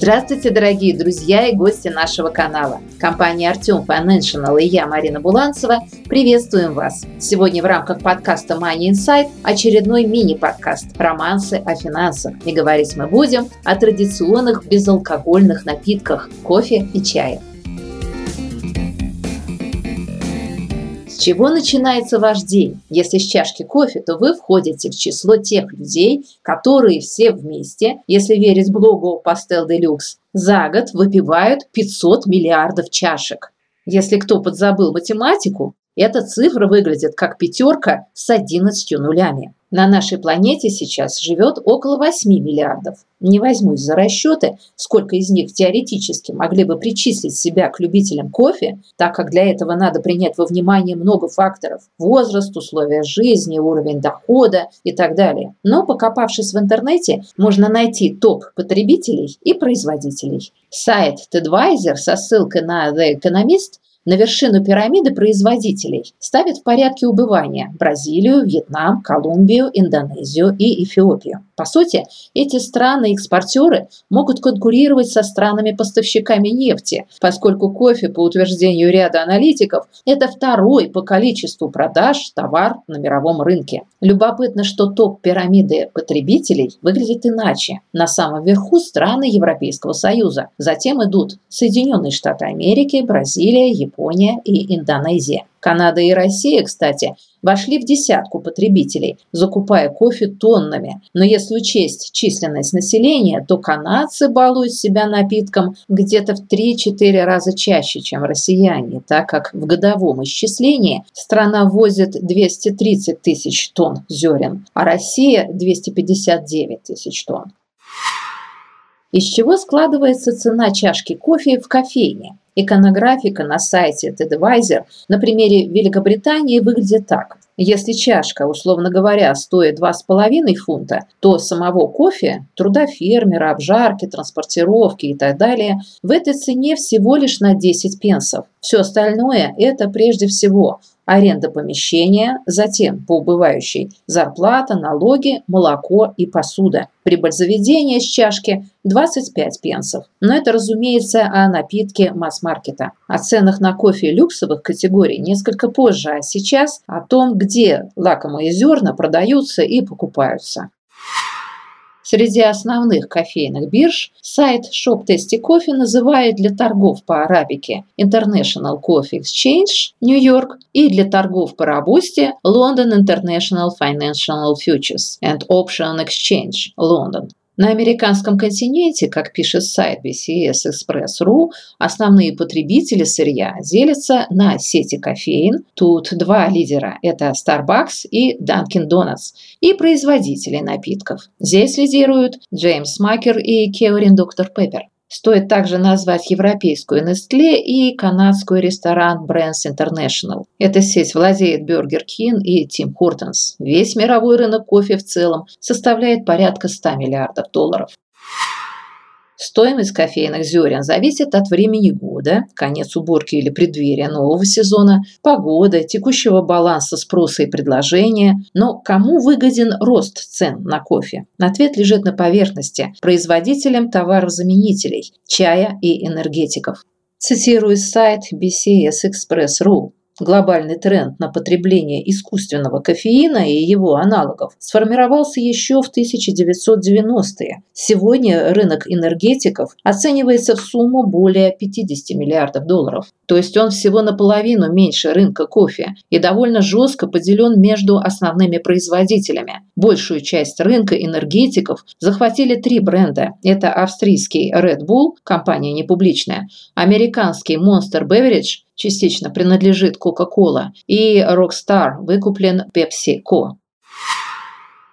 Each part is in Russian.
Здравствуйте, дорогие друзья и гости нашего канала. Компания Артем Financial и я, Марина Буланцева, приветствуем вас. Сегодня в рамках подкаста Money Insight очередной мини-подкаст «Романсы о финансах». И говорить мы будем о традиционных безалкогольных напитках – кофе и чае. Чего начинается ваш день? Если с чашки кофе, то вы входите в число тех людей, которые все вместе, если верить блогу Pastel Deluxe, за год выпивают 500 миллиардов чашек. Если кто подзабыл математику, эта цифра выглядит как пятерка с 11 нулями. На нашей планете сейчас живет около 8 миллиардов. Не возьмусь за расчеты, сколько из них теоретически могли бы причислить себя к любителям кофе, так как для этого надо принять во внимание много факторов – возраст, условия жизни, уровень дохода и так далее. Но, покопавшись в интернете, можно найти топ потребителей и производителей. Сайт TEDvisor со ссылкой на The Economist на вершину пирамиды производителей ставят в порядке убывания Бразилию, Вьетнам, Колумбию, Индонезию и Эфиопию. По сути, эти страны-экспортеры могут конкурировать со странами-поставщиками нефти, поскольку кофе, по утверждению ряда аналитиков, это второй по количеству продаж товар на мировом рынке. Любопытно, что топ пирамиды потребителей выглядит иначе. На самом верху страны Европейского Союза, затем идут Соединенные Штаты Америки, Бразилия, Япония, Япония и Индонезия. Канада и Россия, кстати, вошли в десятку потребителей, закупая кофе тоннами. Но если учесть численность населения, то канадцы балуют себя напитком где-то в 3-4 раза чаще, чем россияне, так как в годовом исчислении страна возит 230 тысяч тонн зерен, а Россия 259 тысяч тонн. Из чего складывается цена чашки кофе в кофейне? Иконографика на сайте TEDvisor на примере Великобритании выглядит так. Если чашка, условно говоря, стоит 2,5 фунта, то самого кофе, труда фермера, обжарки, транспортировки и так далее в этой цене всего лишь на 10 пенсов. Все остальное – это прежде всего аренда помещения, затем по убывающей зарплата, налоги, молоко и посуда. Прибыль заведения с чашки 25 пенсов. Но это, разумеется, о напитке масс-маркета. О ценах на кофе люксовых категорий несколько позже, а сейчас о том, где лакомые зерна продаются и покупаются. Среди основных кофейных бирж сайт Shop Tasty Coffee называет для торгов по арабике International Coffee Exchange Нью-Йорк и для торгов по рабусте London International Financial Futures and Option Exchange Лондон. На американском континенте, как пишет сайт BCS Express.ru, основные потребители сырья делятся на сети кофеин. Тут два лидера – это Starbucks и Dunkin' Donuts. И производители напитков. Здесь лидируют Джеймс Макер и Кеорин Доктор Пеппер. Стоит также назвать европейскую Nestle и канадскую ресторан Brands International. Эта сеть владеет Burger King и Tim Hortons. Весь мировой рынок кофе в целом составляет порядка 100 миллиардов долларов. Стоимость кофейных зерен зависит от времени года, конец уборки или преддверия нового сезона, погоды, текущего баланса спроса и предложения. Но кому выгоден рост цен на кофе? Ответ лежит на поверхности – производителям товарозаменителей, чая и энергетиков. Цитирую сайт BCS Express.ru. Глобальный тренд на потребление искусственного кофеина и его аналогов сформировался еще в 1990-е. Сегодня рынок энергетиков оценивается в сумму более 50 миллиардов долларов. То есть он всего наполовину меньше рынка кофе и довольно жестко поделен между основными производителями. Большую часть рынка энергетиков захватили три бренда. Это австрийский Red Bull, компания непубличная, американский Monster Beverage – частично принадлежит Coca-Cola, и Rockstar выкуплен PepsiCo.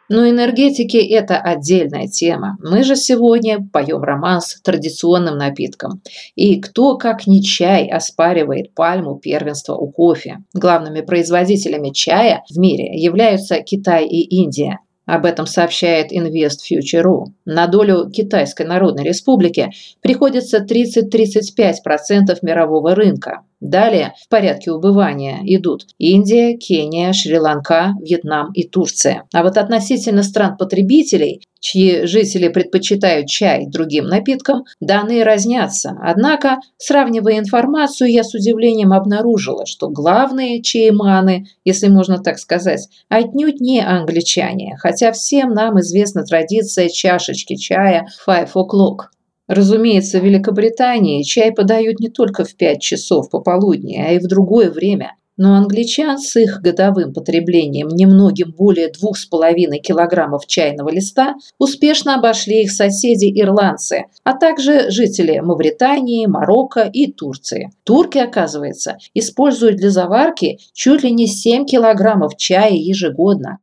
Но энергетики – это отдельная тема. Мы же сегодня поем романс традиционным напитком. И кто, как не чай, оспаривает пальму первенства у кофе. Главными производителями чая в мире являются Китай и Индия. Об этом сообщает Invest Future.ru. На долю Китайской Народной Республики приходится 30-35% мирового рынка. Далее в порядке убывания идут Индия, Кения, Шри-Ланка, Вьетнам и Турция. А вот относительно стран-потребителей, чьи жители предпочитают чай другим напиткам, данные разнятся. Однако, сравнивая информацию, я с удивлением обнаружила, что главные чаеманы, если можно так сказать, отнюдь не англичане, хотя всем нам известна традиция чашечки чая «five o'clock». Разумеется, в Великобритании чай подают не только в 5 часов пополудни, а и в другое время. Но англичан с их годовым потреблением немногим более 2,5 килограммов чайного листа успешно обошли их соседи-ирландцы, а также жители Мавритании, Марокко и Турции. Турки, оказывается, используют для заварки чуть ли не 7 килограммов чая ежегодно.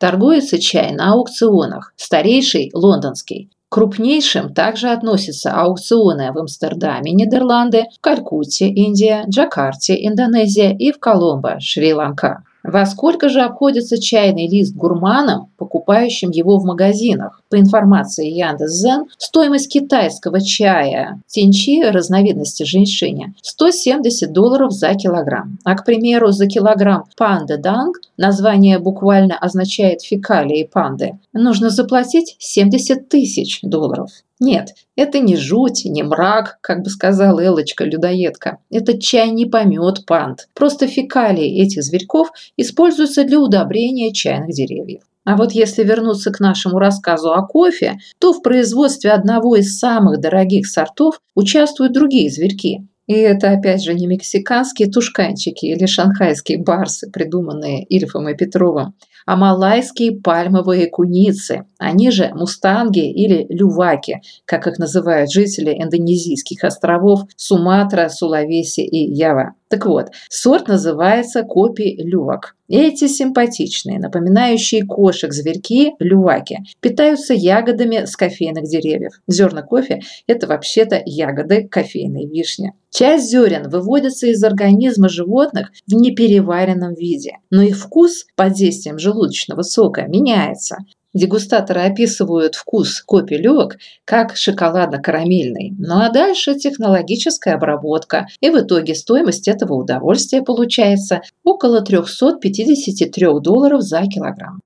Торгуется чай на аукционах. Старейший – лондонский крупнейшим также относятся аукционы в Амстердаме, Нидерланды, в Калькутте, Индия, Джакарте, Индонезия и в Коломбо, Шри-Ланка. Во сколько же обходится чайный лист гурманам, покупающим его в магазинах? По информации Яндекс.Зен, стоимость китайского чая тинчи разновидности женьшеня 170 долларов за килограмм. А, к примеру, за килограмм панда данг, название буквально означает фекалии панды, нужно заплатить 70 тысяч долларов. Нет, это не жуть, не мрак, как бы сказала Элочка-людоедка. Это чай не помет панд. Просто фекалии этих зверьков используются для удобрения чайных деревьев. А вот если вернуться к нашему рассказу о кофе, то в производстве одного из самых дорогих сортов участвуют другие зверьки. И это, опять же, не мексиканские тушканчики или шанхайские барсы, придуманные Ильфом и Петровым, а малайские пальмовые куницы, они же мустанги или люваки, как их называют жители индонезийских островов Суматра, Сулавеси и Ява. Так вот, сорт называется копи лювак. Эти симпатичные, напоминающие кошек зверьки, люваки, питаются ягодами с кофейных деревьев. Зерна кофе – это вообще-то ягоды кофейной вишни. Часть зерен выводится из организма животных в непереваренном виде, но их вкус под действием желудочного сока меняется. Дегустаторы описывают вкус копи-лювок как шоколадно-карамельный. Ну а дальше технологическая обработка. И в итоге стоимость этого удовольствия получается около 353 долларов за килограмм.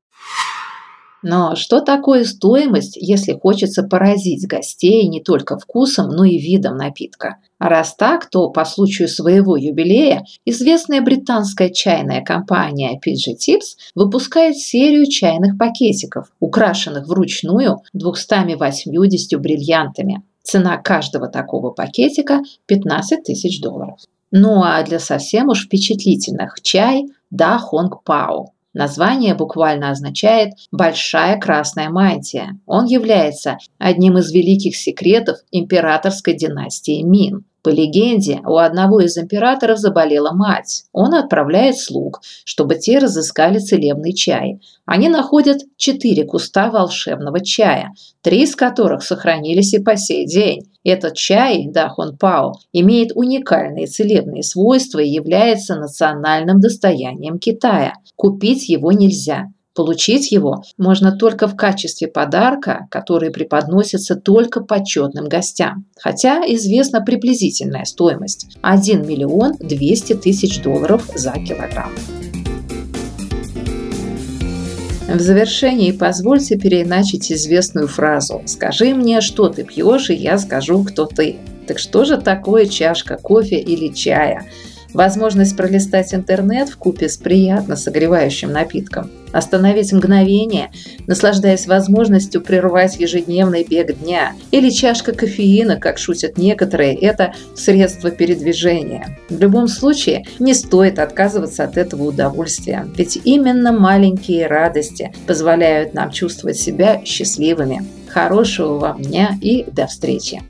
Но что такое стоимость, если хочется поразить гостей не только вкусом, но и видом напитка? А раз так, то по случаю своего юбилея известная британская чайная компания PG Tips выпускает серию чайных пакетиков, украшенных вручную 280 бриллиантами. Цена каждого такого пакетика 15 тысяч долларов. Ну а для совсем уж впечатлительных чай Да Хонг Пао Название буквально означает «большая красная мантия». Он является одним из великих секретов императорской династии Мин. По легенде, у одного из императоров заболела мать. Он отправляет слуг, чтобы те разыскали целебный чай. Они находят четыре куста волшебного чая, три из которых сохранились и по сей день. Этот чай, Дахун Пао, имеет уникальные целебные свойства и является национальным достоянием Китая. Купить его нельзя. Получить его можно только в качестве подарка, который преподносится только почетным гостям. Хотя известна приблизительная стоимость – 1 миллион 200 тысяч долларов за килограмм. В завершении позвольте переиначить известную фразу «Скажи мне, что ты пьешь, и я скажу, кто ты». Так что же такое чашка кофе или чая? Возможность пролистать интернет в купе с приятно согревающим напитком. Остановить мгновение, наслаждаясь возможностью прервать ежедневный бег дня. Или чашка кофеина, как шутят некоторые, это средство передвижения. В любом случае, не стоит отказываться от этого удовольствия. Ведь именно маленькие радости позволяют нам чувствовать себя счастливыми. Хорошего вам дня и до встречи!